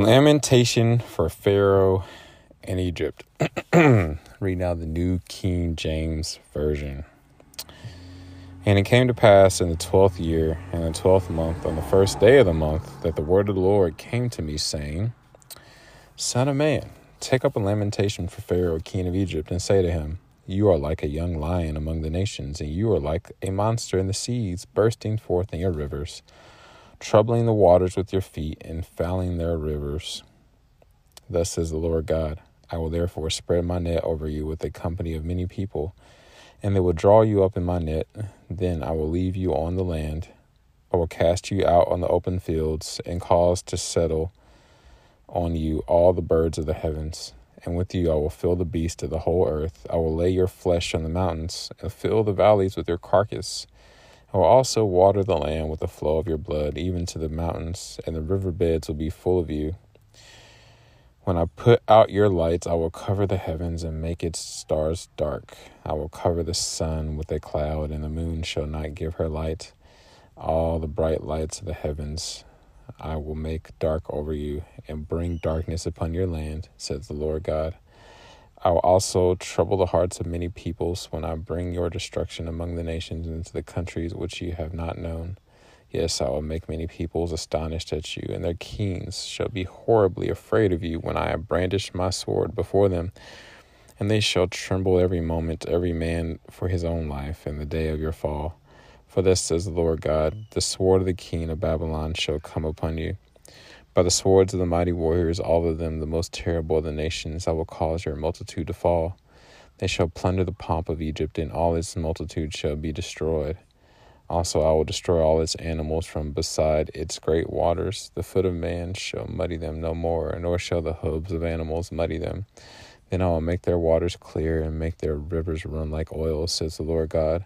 Lamentation for Pharaoh and Egypt. Read now the New King James Version. And it came to pass in the twelfth year, and the twelfth month, on the first day of the month, that the word of the Lord came to me, saying, Son of man, take up a lamentation for Pharaoh, king of Egypt, and say to him, You are like a young lion among the nations, and you are like a monster in the seas, bursting forth in your rivers, troubling the waters with your feet, and fouling their rivers. Thus says the Lord God I will therefore spread my net over you with a company of many people and they will draw you up in my net. Then I will leave you on the land. I will cast you out on the open fields and cause to settle on you all the birds of the heavens. And with you I will fill the beasts of the whole earth. I will lay your flesh on the mountains and fill the valleys with your carcass. I will also water the land with the flow of your blood, even to the mountains, and the river beds will be full of you. When I put out your lights, I will cover the heavens and make its stars dark. I will cover the sun with a cloud, and the moon shall not give her light. All the bright lights of the heavens I will make dark over you, and bring darkness upon your land, says the Lord God. I will also trouble the hearts of many peoples when I bring your destruction among the nations and into the countries which you have not known. Yes, I will make many peoples astonished at you, and their kings shall be horribly afraid of you when I have brandished my sword before them. And they shall tremble every moment, every man for his own life, in the day of your fall. For thus says the Lord God The sword of the king of Babylon shall come upon you. By the swords of the mighty warriors, all of them the most terrible of the nations, I will cause your multitude to fall. They shall plunder the pomp of Egypt, and all its multitude shall be destroyed. Also, I will destroy all its animals from beside its great waters. The foot of man shall muddy them no more, nor shall the hooves of animals muddy them. Then I will make their waters clear and make their rivers run like oil, says the Lord God.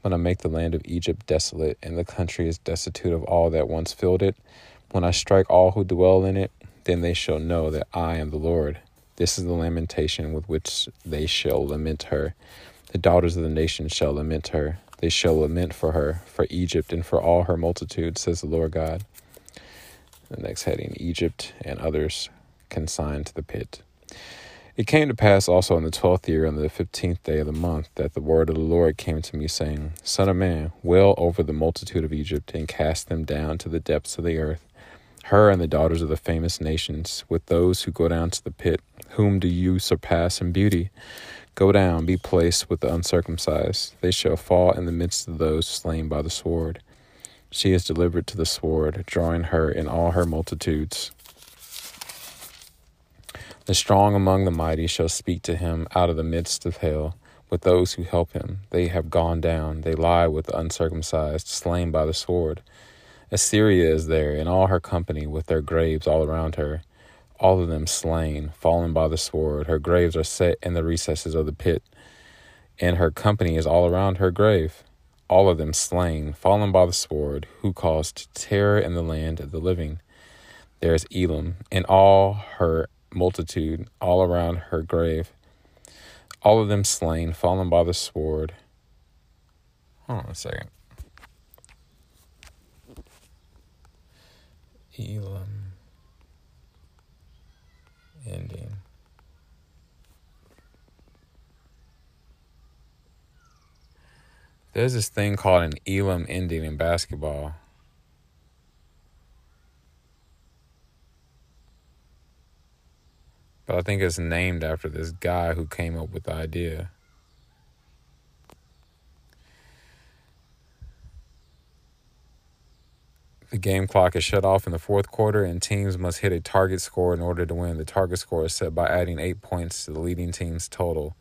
When I make the land of Egypt desolate, and the country is destitute of all that once filled it, when I strike all who dwell in it, then they shall know that I am the Lord. This is the lamentation with which they shall lament her. The daughters of the nations shall lament her. They shall lament for her, for Egypt, and for all her multitude, says the Lord God. The next heading Egypt and others consigned to the pit. It came to pass also in the twelfth year, on the fifteenth day of the month, that the word of the Lord came to me, saying, Son of man, wail over the multitude of Egypt, and cast them down to the depths of the earth. Her and the daughters of the famous nations, with those who go down to the pit, whom do you surpass in beauty? Go down, be placed with the uncircumcised. They shall fall in the midst of those slain by the sword. She is delivered to the sword, drawing her in all her multitudes. The strong among the mighty shall speak to him out of the midst of hell with those who help him. They have gone down, they lie with the uncircumcised, slain by the sword. Assyria is there in all her company, with their graves all around her all of them slain, fallen by the sword. Her graves are set in the recesses of the pit, and her company is all around her grave. All of them slain, fallen by the sword, who caused terror in the land of the living. There is Elam, and all her multitude, all around her grave. All of them slain, fallen by the sword. Hold on a second. Elam ending. There's this thing called an Elam ending in basketball. But I think it's named after this guy who came up with the idea. The game clock is shut off in the fourth quarter, and teams must hit a target score in order to win. The target score is set by adding eight points to the leading team's total.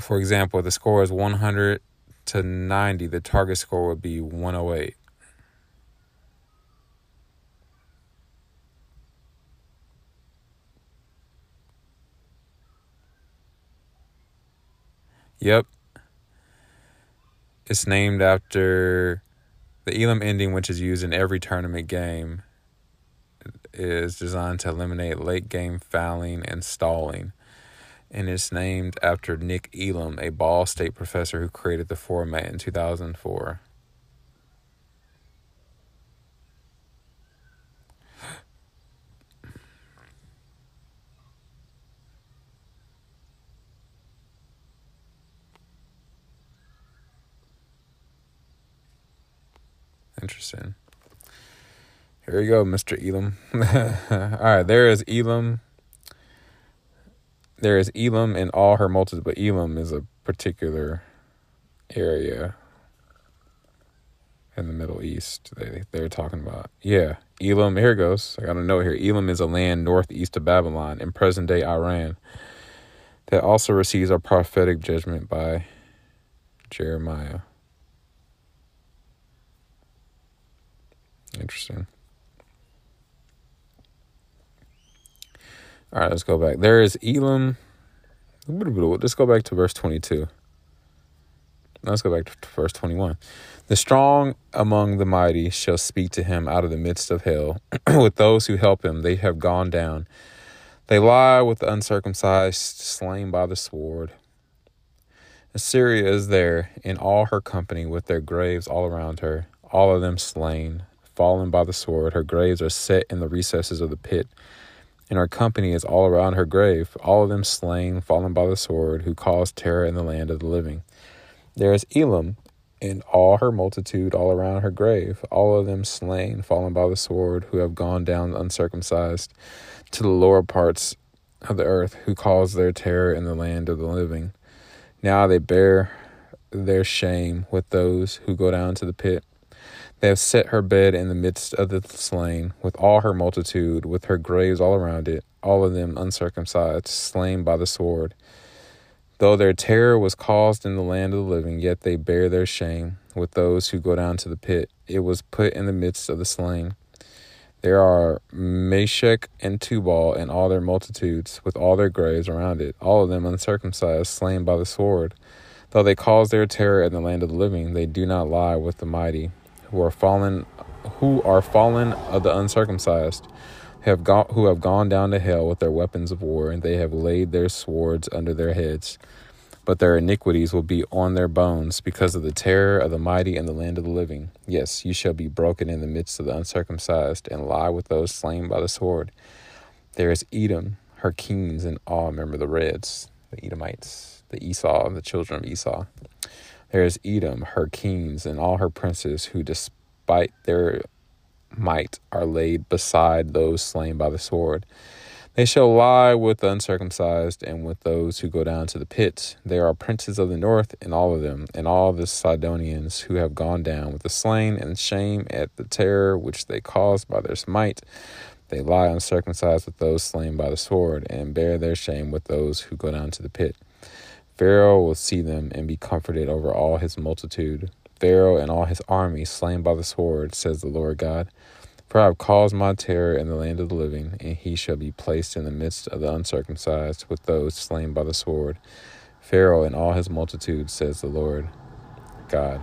For example, if the score is 100 to 90, the target score would be 108. Yep. It's named after the Elam ending, which is used in every tournament game, is designed to eliminate late game fouling and stalling. and it's named after Nick Elam, a Ball State professor who created the format in 2004. Interesting. Here we go, Mr. Elam. all right, there is Elam. There is Elam in all her multitude, but Elam is a particular area in the Middle East. They they're talking about. Yeah, Elam. Here goes. I got a note here. Elam is a land northeast of Babylon in present day Iran that also receives a prophetic judgment by Jeremiah. Interesting. All right, let's go back. There is Elam. Let's go back to verse 22. Let's go back to verse 21. The strong among the mighty shall speak to him out of the midst of hell. with those who help him, they have gone down. They lie with the uncircumcised, slain by the sword. Assyria is there in all her company, with their graves all around her, all of them slain fallen by the sword. Her graves are set in the recesses of the pit, and her company is all around her grave, all of them slain, fallen by the sword, who caused terror in the land of the living. There is Elam and all her multitude all around her grave, all of them slain, fallen by the sword, who have gone down uncircumcised to the lower parts of the earth, who caused their terror in the land of the living. Now they bear their shame with those who go down to the pit. They have set her bed in the midst of the slain, with all her multitude, with her graves all around it, all of them uncircumcised, slain by the sword. Though their terror was caused in the land of the living, yet they bear their shame with those who go down to the pit. It was put in the midst of the slain. There are Meshech and Tubal and all their multitudes, with all their graves around it, all of them uncircumcised, slain by the sword. Though they cause their terror in the land of the living, they do not lie with the mighty who are fallen who are fallen of the uncircumcised have gone who have gone down to hell with their weapons of war and they have laid their swords under their heads. But their iniquities will be on their bones because of the terror of the mighty in the land of the living. Yes you shall be broken in the midst of the uncircumcised and lie with those slain by the sword. There is edom her kings and all remember the reds the edomites the esau and the children of esau there is Edom, her kings, and all her princes, who despite their might are laid beside those slain by the sword. They shall lie with the uncircumcised and with those who go down to the pit. They are princes of the north, and all of them, and all the Sidonians who have gone down with the slain and shame at the terror which they caused by their might. They lie uncircumcised with those slain by the sword, and bear their shame with those who go down to the pit. Pharaoh will see them and be comforted over all his multitude. Pharaoh and all his army slain by the sword, says the Lord God. For I have caused my terror in the land of the living, and he shall be placed in the midst of the uncircumcised with those slain by the sword. Pharaoh and all his multitude, says the Lord God.